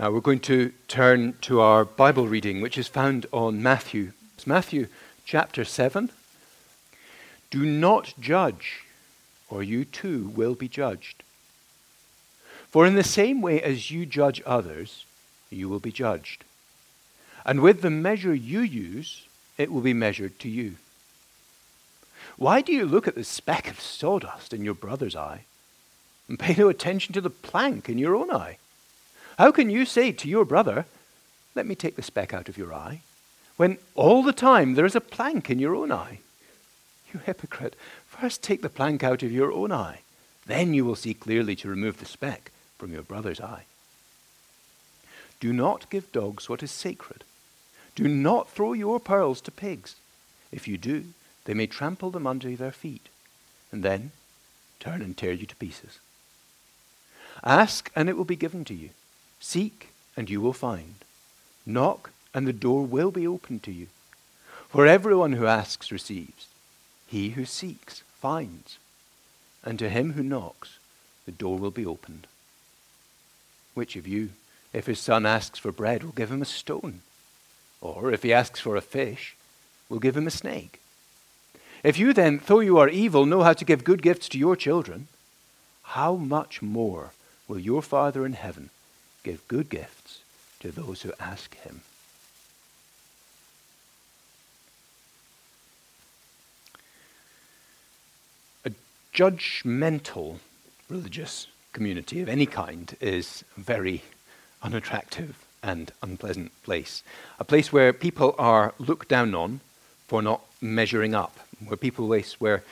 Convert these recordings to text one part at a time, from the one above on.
Now we're going to turn to our Bible reading, which is found on Matthew. It's Matthew chapter 7. Do not judge, or you too will be judged. For in the same way as you judge others, you will be judged. And with the measure you use, it will be measured to you. Why do you look at the speck of sawdust in your brother's eye and pay no attention to the plank in your own eye? How can you say to your brother, Let me take the speck out of your eye, when all the time there is a plank in your own eye? You hypocrite, first take the plank out of your own eye, then you will see clearly to remove the speck from your brother's eye. Do not give dogs what is sacred. Do not throw your pearls to pigs. If you do, they may trample them under their feet, and then turn and tear you to pieces. Ask, and it will be given to you. Seek, and you will find. Knock, and the door will be opened to you. For everyone who asks receives. He who seeks finds. And to him who knocks, the door will be opened. Which of you, if his son asks for bread, will give him a stone? Or if he asks for a fish, will give him a snake? If you then, though you are evil, know how to give good gifts to your children, how much more will your Father in heaven give good gifts to those who ask him? A judgmental religious community of any kind is a very unattractive and unpleasant place. A place where people are looked down on for not measuring up, where people where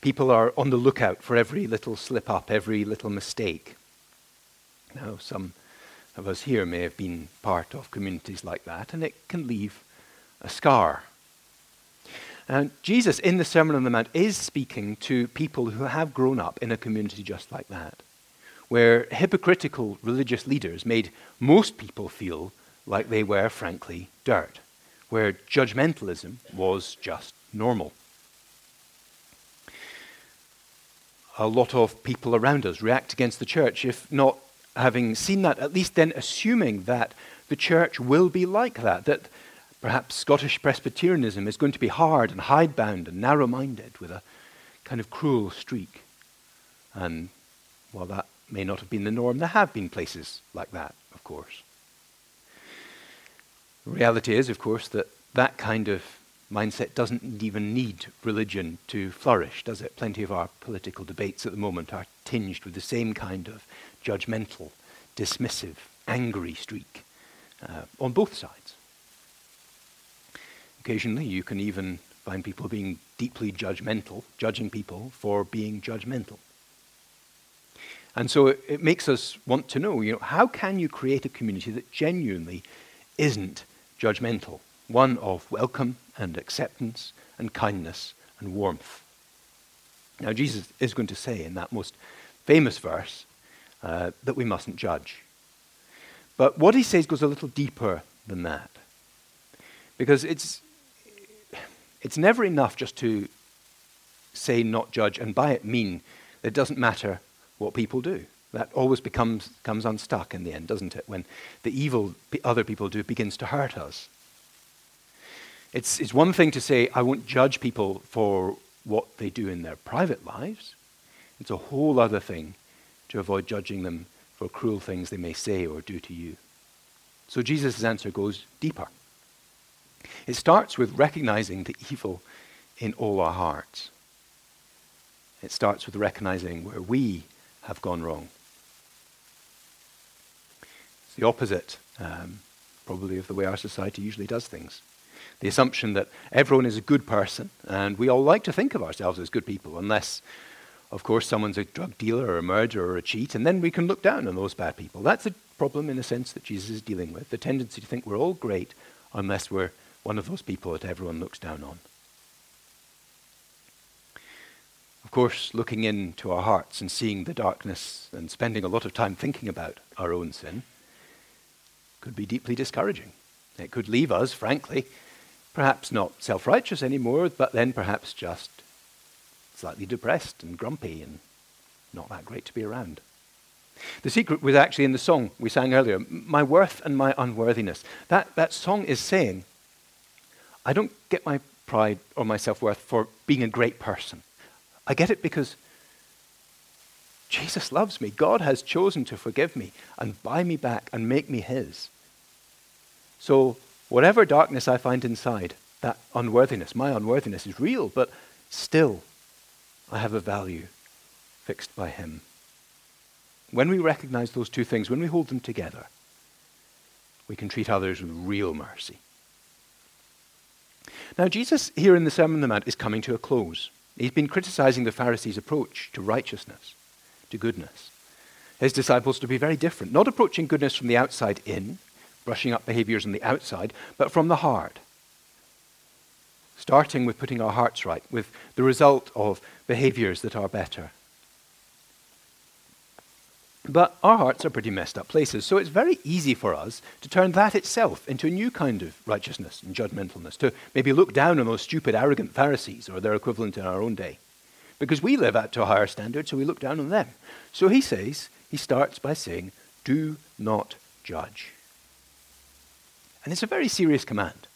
people are on the lookout for every little slip up, every little mistake. Now, some of us here may have been part of communities like that, and it can leave a scar. And Jesus, in the Sermon on the Mount, is speaking to people who have grown up in a community just like that where hypocritical religious leaders made most people feel like they were, frankly, dirt, where judgmentalism was just normal. A lot of people around us react against the church, if not having seen that, at least then assuming that the church will be like that, that perhaps Scottish Presbyterianism is going to be hard and hidebound and narrow minded with a kind of cruel streak. And while that may not have been the norm. There have been places like that, of course. The reality is, of course, that that kind of mindset doesn't even need religion to flourish, does it? Plenty of our political debates at the moment are tinged with the same kind of judgmental, dismissive, angry streak uh, on both sides. Occasionally, you can even find people being deeply judgmental, judging people for being judgmental. And so it, it makes us want to know, you know, how can you create a community that genuinely isn't judgmental, one of welcome and acceptance and kindness and warmth? Now, Jesus is going to say in that most famous verse uh, that we mustn't judge. But what he says goes a little deeper than that. Because it's, it's never enough just to say not judge and by it mean it doesn't matter what people do. That always becomes comes unstuck in the end, doesn't it? When the evil other people do begins to hurt us. It's, it's one thing to say, I won't judge people for what they do in their private lives. It's a whole other thing to avoid judging them for cruel things they may say or do to you. So Jesus' answer goes deeper. It starts with recognizing the evil in all our hearts. It starts with recognizing where we have gone wrong. It's the opposite, um, probably, of the way our society usually does things. The assumption that everyone is a good person, and we all like to think of ourselves as good people, unless, of course, someone's a drug dealer or a murderer or a cheat, and then we can look down on those bad people. That's a problem in a sense that Jesus is dealing with the tendency to think we're all great unless we're one of those people that everyone looks down on. Of course, looking into our hearts and seeing the darkness and spending a lot of time thinking about our own sin could be deeply discouraging. It could leave us, frankly, perhaps not self righteous anymore, but then perhaps just slightly depressed and grumpy and not that great to be around. The secret was actually in the song we sang earlier My worth and my unworthiness. That, that song is saying, I don't get my pride or my self worth for being a great person. I get it because Jesus loves me. God has chosen to forgive me and buy me back and make me His. So, whatever darkness I find inside, that unworthiness, my unworthiness is real, but still, I have a value fixed by Him. When we recognize those two things, when we hold them together, we can treat others with real mercy. Now, Jesus here in the Sermon on the Mount is coming to a close. He's been criticizing the Pharisees' approach to righteousness, to goodness. His disciples to be very different, not approaching goodness from the outside in, brushing up behaviors on the outside, but from the heart. Starting with putting our hearts right, with the result of behaviors that are better. But our hearts are pretty messed up places, so it's very easy for us to turn that itself into a new kind of righteousness and judgmentalness, to maybe look down on those stupid, arrogant Pharisees or their equivalent in our own day. Because we live up to a higher standard, so we look down on them. So he says, he starts by saying, Do not judge. And it's a very serious command.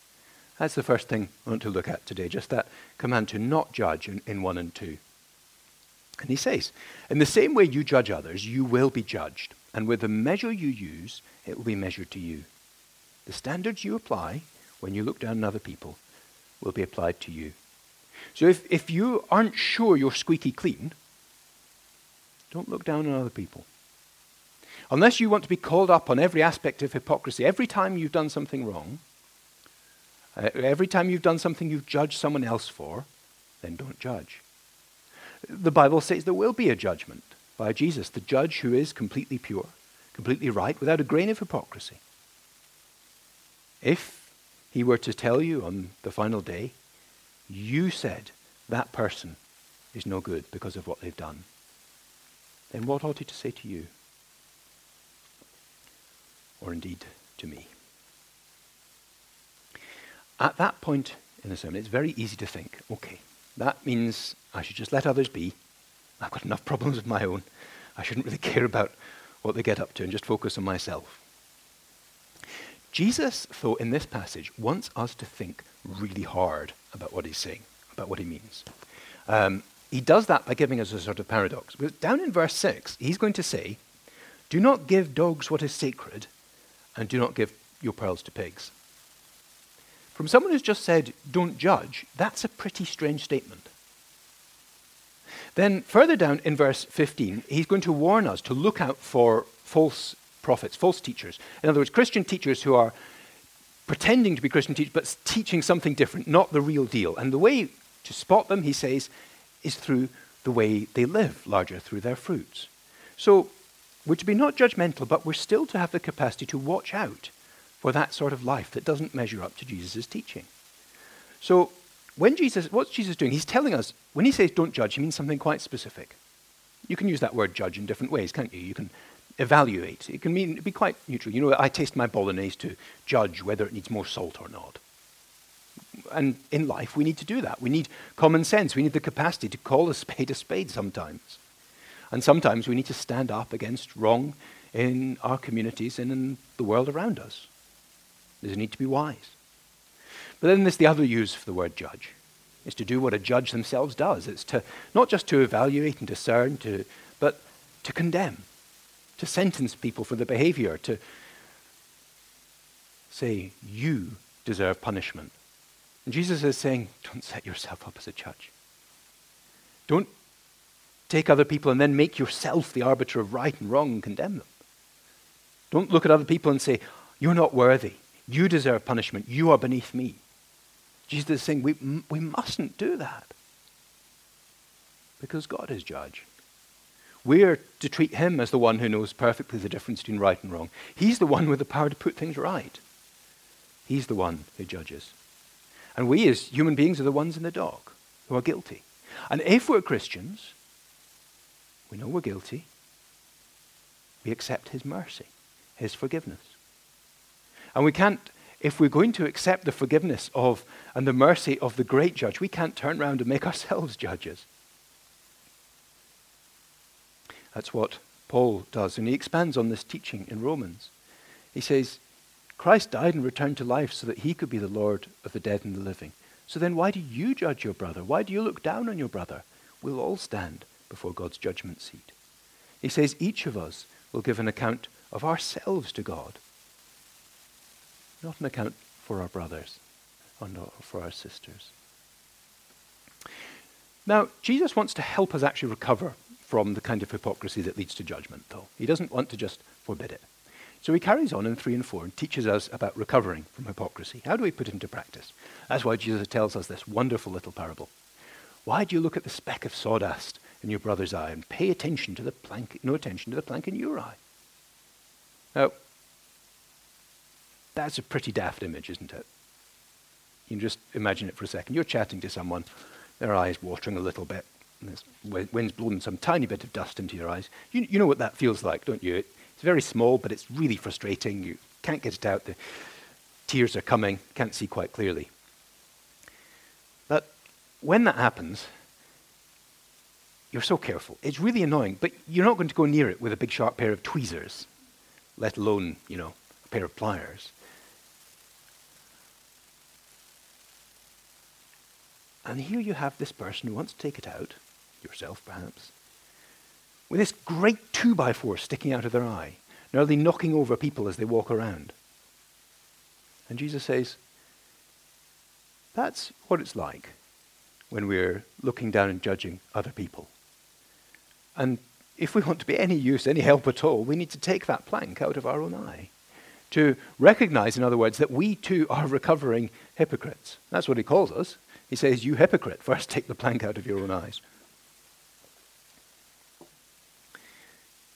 That's the first thing I want to look at today, just that command to not judge in, in 1 and 2. And he says, In the same way you judge others, you will be judged. And with the measure you use, it will be measured to you. The standards you apply when you look down on other people will be applied to you. So if, if you aren't sure you're squeaky clean, don't look down on other people. Unless you want to be called up on every aspect of hypocrisy, every time you've done something wrong, uh, every time you've done something you've judged someone else for, then don't judge. The Bible says there will be a judgment by Jesus, the judge who is completely pure, completely right, without a grain of hypocrisy. If he were to tell you on the final day, you said that person is no good because of what they've done, then what ought he to say to you? Or indeed to me? At that point in the sermon, it's very easy to think, okay, that means I should just let others be. I've got enough problems of my own. I shouldn't really care about what they get up to and just focus on myself. Jesus, though, in this passage, wants us to think really hard about what he's saying, about what he means. Um, he does that by giving us a sort of paradox. Down in verse 6, he's going to say, Do not give dogs what is sacred, and do not give your pearls to pigs. From someone who's just said, don't judge, that's a pretty strange statement. Then, further down in verse 15, he's going to warn us to look out for false prophets, false teachers. In other words, Christian teachers who are pretending to be Christian teachers but teaching something different, not the real deal. And the way to spot them, he says, is through the way they live, larger through their fruits. So, we're to be not judgmental, but we're still to have the capacity to watch out for that sort of life that doesn't measure up to Jesus' teaching. So, when Jesus, what's Jesus doing? He's telling us, when he says don't judge, he means something quite specific. You can use that word judge in different ways, can't you? You can evaluate. It can mean be quite neutral. You know, I taste my bolognese to judge whether it needs more salt or not. And in life, we need to do that. We need common sense. We need the capacity to call a spade a spade sometimes. And sometimes we need to stand up against wrong in our communities and in the world around us. There's a need to be wise. But then there's the other use for the word judge. It's to do what a judge themselves does. It's to not just to evaluate and discern, to, but to condemn, to sentence people for their behavior, to say, you deserve punishment. And Jesus is saying, don't set yourself up as a judge. Don't take other people and then make yourself the arbiter of right and wrong and condemn them. Don't look at other people and say, you're not worthy. You deserve punishment. You are beneath me. Jesus is saying we, we mustn't do that because God is judge. We're to treat him as the one who knows perfectly the difference between right and wrong. He's the one with the power to put things right. He's the one who judges. And we, as human beings, are the ones in the dock who are guilty. And if we're Christians, we know we're guilty. We accept his mercy, his forgiveness. And we can't, if we're going to accept the forgiveness of and the mercy of the great judge, we can't turn around and make ourselves judges. That's what Paul does, and he expands on this teaching in Romans. He says, Christ died and returned to life so that he could be the Lord of the dead and the living. So then, why do you judge your brother? Why do you look down on your brother? We'll all stand before God's judgment seat. He says, each of us will give an account of ourselves to God, not an account for our brothers or for our sisters. Now, Jesus wants to help us actually recover from the kind of hypocrisy that leads to judgment, though. He doesn't want to just forbid it. So he carries on in 3 and 4 and teaches us about recovering from hypocrisy. How do we put it into practice? That's why Jesus tells us this wonderful little parable. Why do you look at the speck of sawdust in your brother's eye and pay attention to the plank, no attention to the plank in your eye? Now, that's a pretty daft image, isn't it? You can just imagine it for a second. You're chatting to someone, their eyes watering a little bit, and wind's blowing some tiny bit of dust into your eyes. You, you know what that feels like, don't you? It's very small, but it's really frustrating. You can't get it out. The tears are coming, can't see quite clearly. But when that happens, you're so careful. It's really annoying, but you're not going to go near it with a big sharp pair of tweezers, let alone, you know, a pair of pliers. And here you have this person who wants to take it out, yourself perhaps, with this great two by four sticking out of their eye, nearly knocking over people as they walk around. And Jesus says, that's what it's like when we're looking down and judging other people. And if we want to be any use, any help at all, we need to take that plank out of our own eye. To recognize, in other words, that we too are recovering hypocrites. That's what he calls us. He says, You hypocrite, first take the plank out of your own eyes.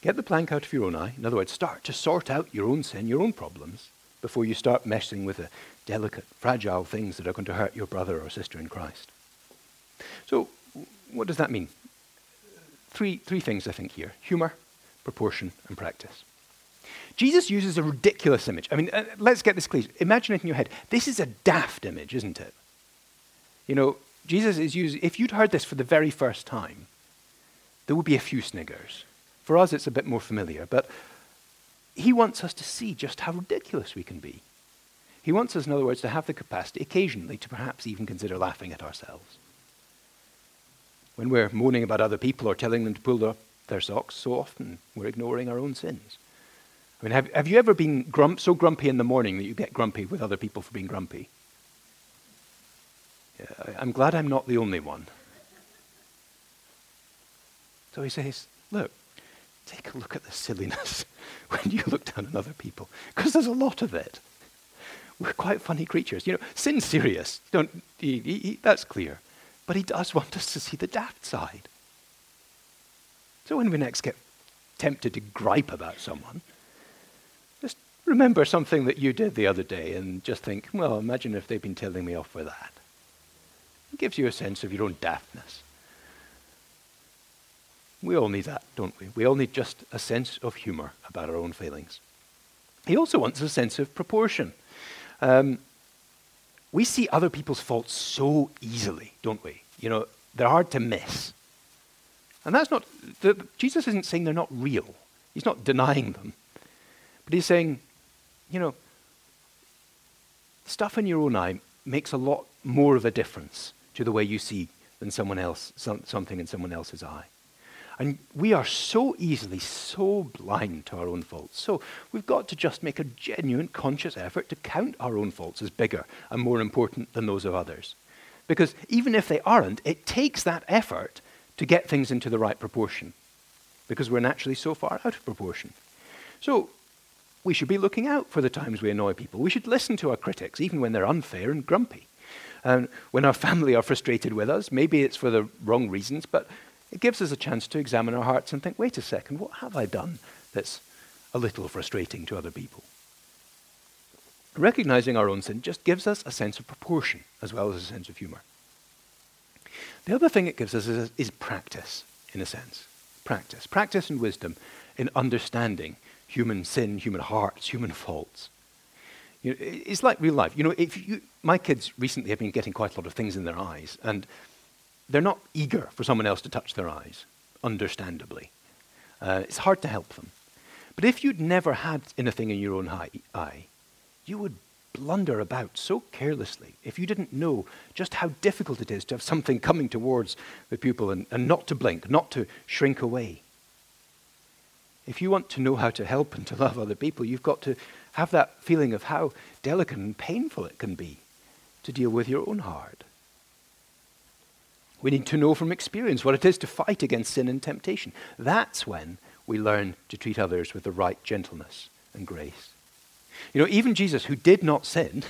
Get the plank out of your own eye. In other words, start to sort out your own sin, your own problems, before you start messing with the delicate, fragile things that are going to hurt your brother or sister in Christ. So, what does that mean? Three, three things, I think, here humor, proportion, and practice. Jesus uses a ridiculous image. I mean, uh, let's get this clear. Imagine it in your head. This is a daft image, isn't it? You know, Jesus is using, if you'd heard this for the very first time, there would be a few sniggers. For us, it's a bit more familiar, but he wants us to see just how ridiculous we can be. He wants us, in other words, to have the capacity occasionally to perhaps even consider laughing at ourselves. When we're moaning about other people or telling them to pull up their socks, so often we're ignoring our own sins. I mean, have, have you ever been grump, so grumpy in the morning that you get grumpy with other people for being grumpy? I'm glad I'm not the only one. So he says, Look, take a look at the silliness when you look down on other people, because there's a lot of it. We're quite funny creatures. You know, sin's serious. Don't, he, he, that's clear. But he does want us to see the daft side. So when we next get tempted to gripe about someone, just remember something that you did the other day and just think, well, imagine if they'd been telling me off for that. It gives you a sense of your own daftness. We all need that, don't we? We all need just a sense of humor about our own failings. He also wants a sense of proportion. Um, we see other people's faults so easily, don't we? You know, they're hard to miss. And that's not, the, Jesus isn't saying they're not real. He's not denying them. But he's saying, you know, stuff in your own eye makes a lot more of a difference to the way you see than someone else, some, something in someone else's eye. And we are so easily so blind to our own faults. So we've got to just make a genuine conscious effort to count our own faults as bigger and more important than those of others. Because even if they aren't, it takes that effort to get things into the right proportion. Because we're naturally so far out of proportion. So we should be looking out for the times we annoy people. We should listen to our critics, even when they're unfair and grumpy. And when our family are frustrated with us, maybe it's for the wrong reasons, but it gives us a chance to examine our hearts and think, wait a second, what have I done that's a little frustrating to other people? Recognizing our own sin just gives us a sense of proportion as well as a sense of humor. The other thing it gives us is, is practice, in a sense. Practice. Practice and wisdom in understanding human sin, human hearts, human faults. You know, it's like real life. You know, if you, my kids recently have been getting quite a lot of things in their eyes, and they're not eager for someone else to touch their eyes, understandably. Uh, it's hard to help them. But if you'd never had anything in your own eye, you would blunder about so carelessly if you didn't know just how difficult it is to have something coming towards the pupil and, and not to blink, not to shrink away. If you want to know how to help and to love other people, you've got to have that feeling of how delicate and painful it can be to deal with your own heart. We need to know from experience what it is to fight against sin and temptation. That's when we learn to treat others with the right gentleness and grace. You know, even Jesus, who did not sin,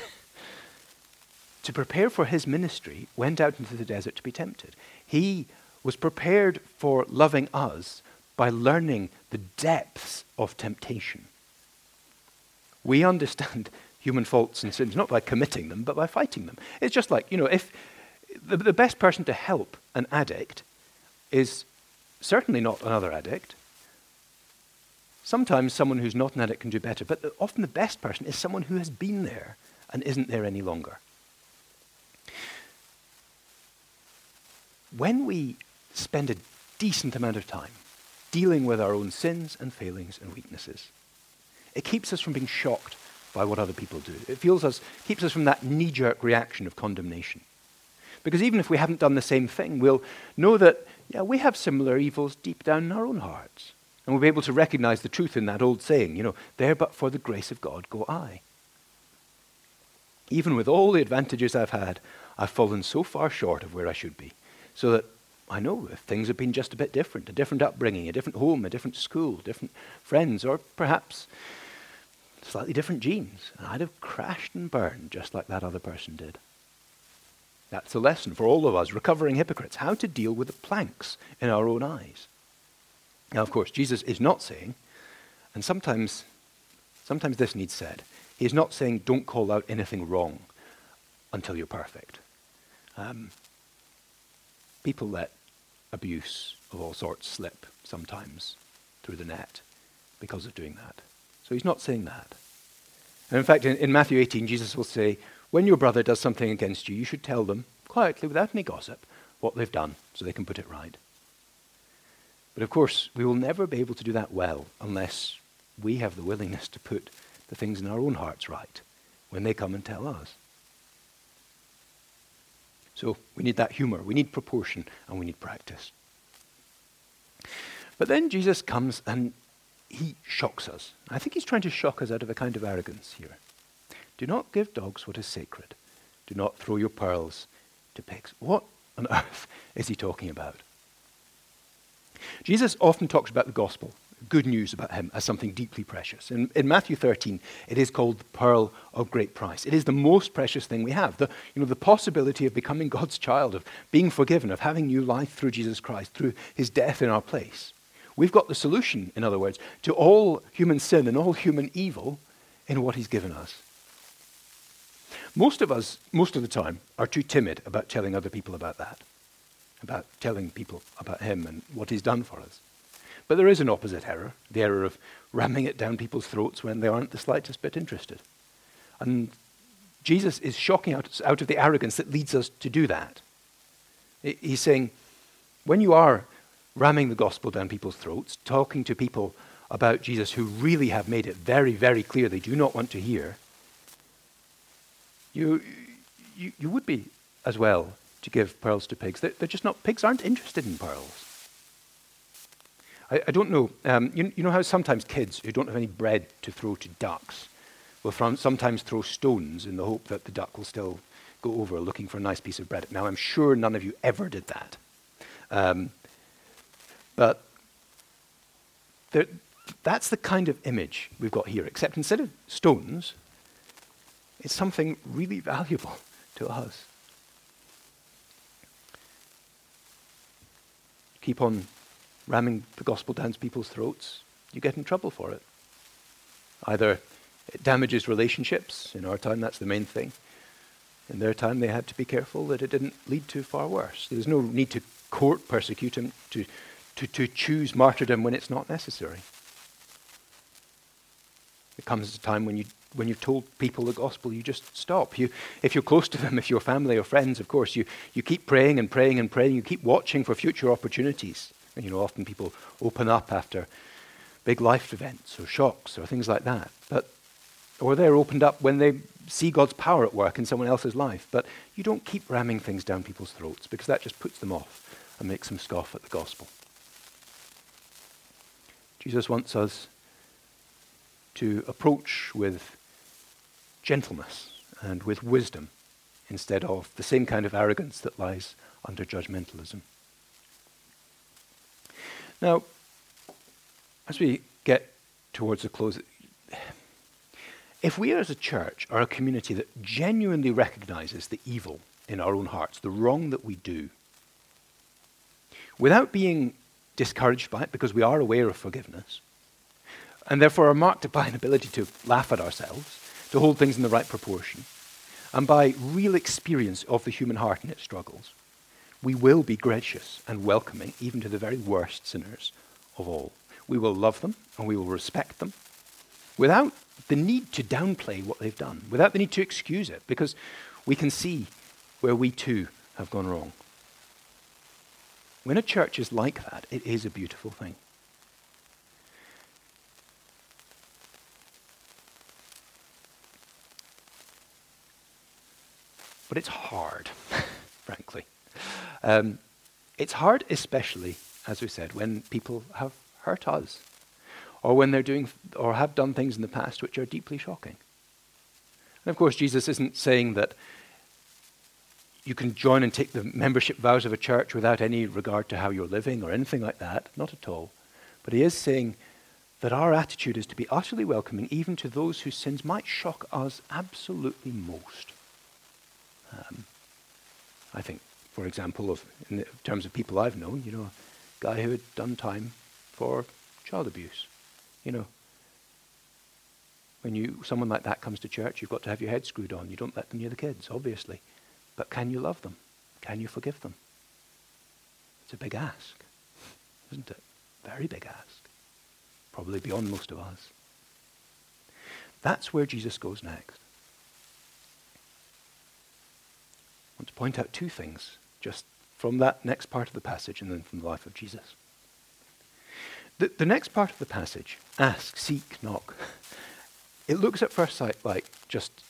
to prepare for his ministry, went out into the desert to be tempted. He was prepared for loving us by learning the depths of temptation. We understand human faults and sins not by committing them, but by fighting them. It's just like, you know, if the, the best person to help an addict is certainly not another addict. Sometimes someone who's not an addict can do better, but often the best person is someone who has been there and isn't there any longer. When we spend a decent amount of time dealing with our own sins and failings and weaknesses, it keeps us from being shocked by what other people do. It feels us, keeps us from that knee jerk reaction of condemnation. Because even if we haven't done the same thing, we'll know that, yeah, we have similar evils deep down in our own hearts. And we'll be able to recognize the truth in that old saying, you know, there but for the grace of God go I. Even with all the advantages I've had, I've fallen so far short of where I should be. So that I know if things had been just a bit different, a different upbringing, a different home, a different school, different friends, or perhaps slightly different genes, and I'd have crashed and burned just like that other person did. That's a lesson for all of us, recovering hypocrites, how to deal with the planks in our own eyes. Now, of course, Jesus is not saying, and sometimes, sometimes this needs said, he is not saying don't call out anything wrong until you're perfect. Um, people let abuse of all sorts slip sometimes through the net because of doing that. So he's not saying that. And in fact, in, in Matthew 18, Jesus will say, when your brother does something against you, you should tell them quietly, without any gossip, what they've done so they can put it right. But of course, we will never be able to do that well unless we have the willingness to put the things in our own hearts right when they come and tell us. So we need that humor, we need proportion, and we need practice. But then Jesus comes and he shocks us. I think he's trying to shock us out of a kind of arrogance here. Do not give dogs what is sacred. Do not throw your pearls to pigs. What on earth is he talking about? Jesus often talks about the gospel, good news about him, as something deeply precious. In, in Matthew 13, it is called the pearl of great price. It is the most precious thing we have. The, you know, the possibility of becoming God's child, of being forgiven, of having new life through Jesus Christ, through his death in our place. We've got the solution, in other words, to all human sin and all human evil in what he's given us. Most of us, most of the time, are too timid about telling other people about that, about telling people about Him and what He's done for us. But there is an opposite error the error of ramming it down people's throats when they aren't the slightest bit interested. And Jesus is shocking out, out of the arrogance that leads us to do that. He's saying, when you are ramming the gospel down people's throats, talking to people about Jesus who really have made it very, very clear they do not want to hear, you, you, you would be as well to give pearls to pigs. They're, they're just not, pigs aren't interested in pearls. I, don't know, um, you, you know how sometimes kids who don't have any bread to throw to ducks will from, sometimes throw stones in the hope that the duck will still go over looking for a nice piece of bread. Now, I'm sure none of you ever did that. Um, but there, that's the kind of image we've got here, except instead of stones, it's something really valuable to us. Keep on ramming the gospel down people's throats, you get in trouble for it. Either it damages relationships, in our time that's the main thing. In their time they had to be careful that it didn't lead to far worse. There's no need to court persecute him, to, to, to choose martyrdom when it's not necessary. It comes at a time when you when you've told people the gospel, you just stop. You, if you're close to them, if you're family or friends, of course, you, you keep praying and praying and praying. You keep watching for future opportunities. And, you know, often people open up after big life events or shocks or things like that. But, or they're opened up when they see God's power at work in someone else's life. But you don't keep ramming things down people's throats because that just puts them off and makes them scoff at the gospel. Jesus wants us to approach with gentleness and with wisdom instead of the same kind of arrogance that lies under judgmentalism. Now, as we get towards the close, if we as a church are a community that genuinely recognizes the evil in our own hearts, the wrong that we do, without being discouraged by it because we are aware of forgiveness, and therefore are marked by an ability to laugh at ourselves, to hold things in the right proportion, and by real experience of the human heart and its struggles, we will be gracious and welcoming even to the very worst sinners of all. We will love them and we will respect them without the need to downplay what they've done, without the need to excuse it, because we can see where we too have gone wrong. When a church is like that, it is a beautiful thing. But it's hard, frankly. Um, it's hard, especially, as we said, when people have hurt us, or when they're doing or have done things in the past which are deeply shocking. And of course, Jesus isn't saying that you can join and take the membership vows of a church without any regard to how you're living or anything like that. Not at all. But he is saying that our attitude is to be utterly welcoming even to those whose sins might shock us absolutely most. Um, I think, for example, of in terms of people I've known, you know, a guy who had done time for child abuse. You know, when you someone like that comes to church, you've got to have your head screwed on. You don't let them near the kids, obviously. But can you love them? Can you forgive them? It's a big ask, isn't it? Very big ask. Probably beyond most of us. That's where Jesus goes next. I want to point out two things just from that next part of the passage and then from the life of Jesus. The, the next part of the passage, ask, seek, knock, it looks at first sight like just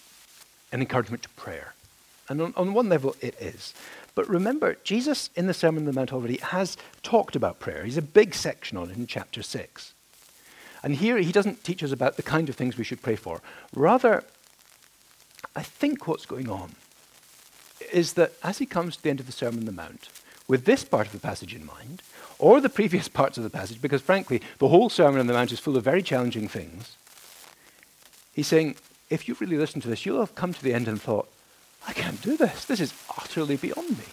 an encouragement to prayer. And on, on one level, it is. But remember, Jesus in the Sermon on the Mount already has talked about prayer. He's a big section on it in chapter 6. And here he doesn't teach us about the kind of things we should pray for. Rather, I think what's going on is that as he comes to the end of the Sermon on the Mount, with this part of the passage in mind, or the previous parts of the passage, because frankly, the whole Sermon on the Mount is full of very challenging things, he's saying, if you really listen to this, you'll have come to the end and thought, I can't do this. This is utterly beyond me.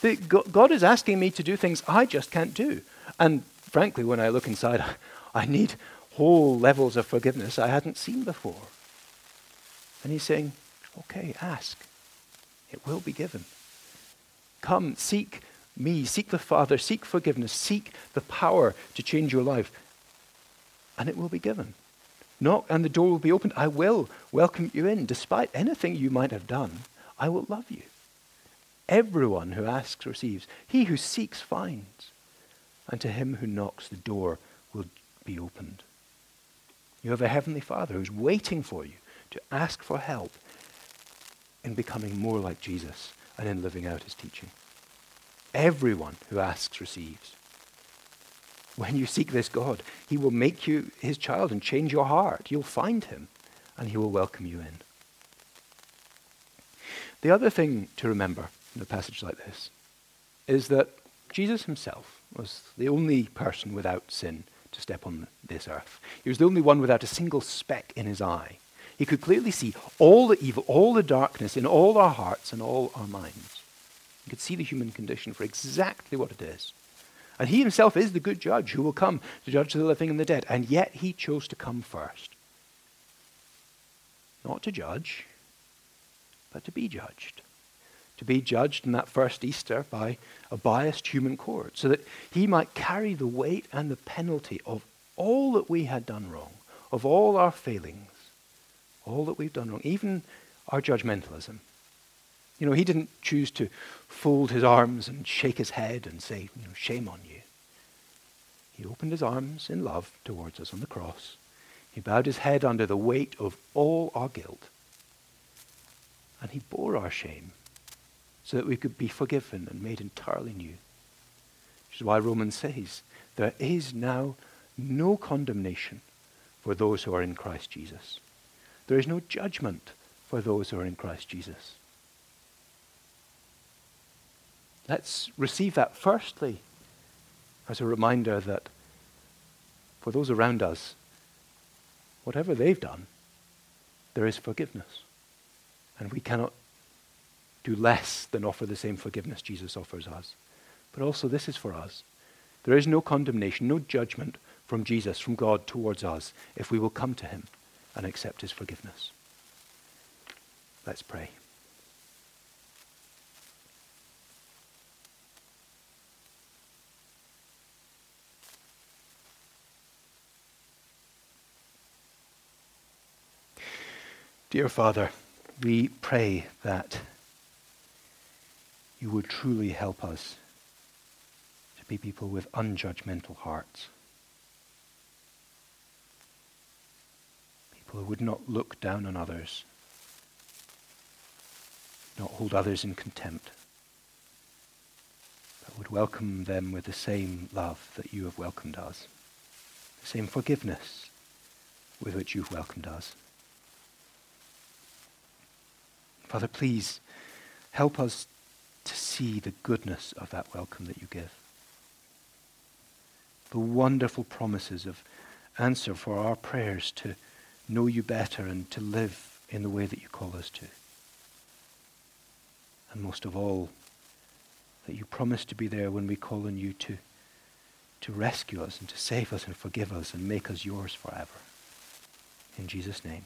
The, God is asking me to do things I just can't do. And frankly, when I look inside, I need whole levels of forgiveness I hadn't seen before. And he's saying, okay, ask. It will be given. Come, seek me, seek the Father, seek forgiveness, seek the power to change your life, and it will be given. Knock, and the door will be opened. I will welcome you in. Despite anything you might have done, I will love you. Everyone who asks receives. He who seeks finds. And to him who knocks, the door will be opened. You have a heavenly Father who's waiting for you to ask for help in becoming more like Jesus and in living out his teaching. Everyone who asks receives. When you seek this God, he will make you his child and change your heart. You'll find him and he will welcome you in. The other thing to remember in a passage like this is that Jesus himself was the only person without sin to step on this earth. He was the only one without a single speck in his eye. He could clearly see all the evil, all the darkness in all our hearts and all our minds. He could see the human condition for exactly what it is. And he himself is the good judge who will come to judge the living and the dead. And yet he chose to come first. Not to judge, but to be judged. To be judged in that first Easter by a biased human court, so that he might carry the weight and the penalty of all that we had done wrong, of all our failings, all that we've done wrong, even our judgmentalism. You know, he didn't choose to fold his arms and shake his head and say, you know, shame on you. He opened his arms in love towards us on the cross. He bowed his head under the weight of all our guilt. And he bore our shame so that we could be forgiven and made entirely new. Which is why Romans says, there is now no condemnation for those who are in Christ Jesus. There is no judgment for those who are in Christ Jesus. Let's receive that firstly as a reminder that for those around us, whatever they've done, there is forgiveness. And we cannot do less than offer the same forgiveness Jesus offers us. But also, this is for us. There is no condemnation, no judgment from Jesus, from God towards us, if we will come to him and accept his forgiveness. Let's pray. Dear Father, we pray that you would truly help us to be people with unjudgmental hearts. People who would not look down on others, not hold others in contempt, but would welcome them with the same love that you have welcomed us, the same forgiveness with which you've welcomed us. Father, please help us to see the goodness of that welcome that you give. The wonderful promises of answer for our prayers to know you better and to live in the way that you call us to. And most of all, that you promise to be there when we call on you to, to rescue us and to save us and forgive us and make us yours forever. In Jesus' name.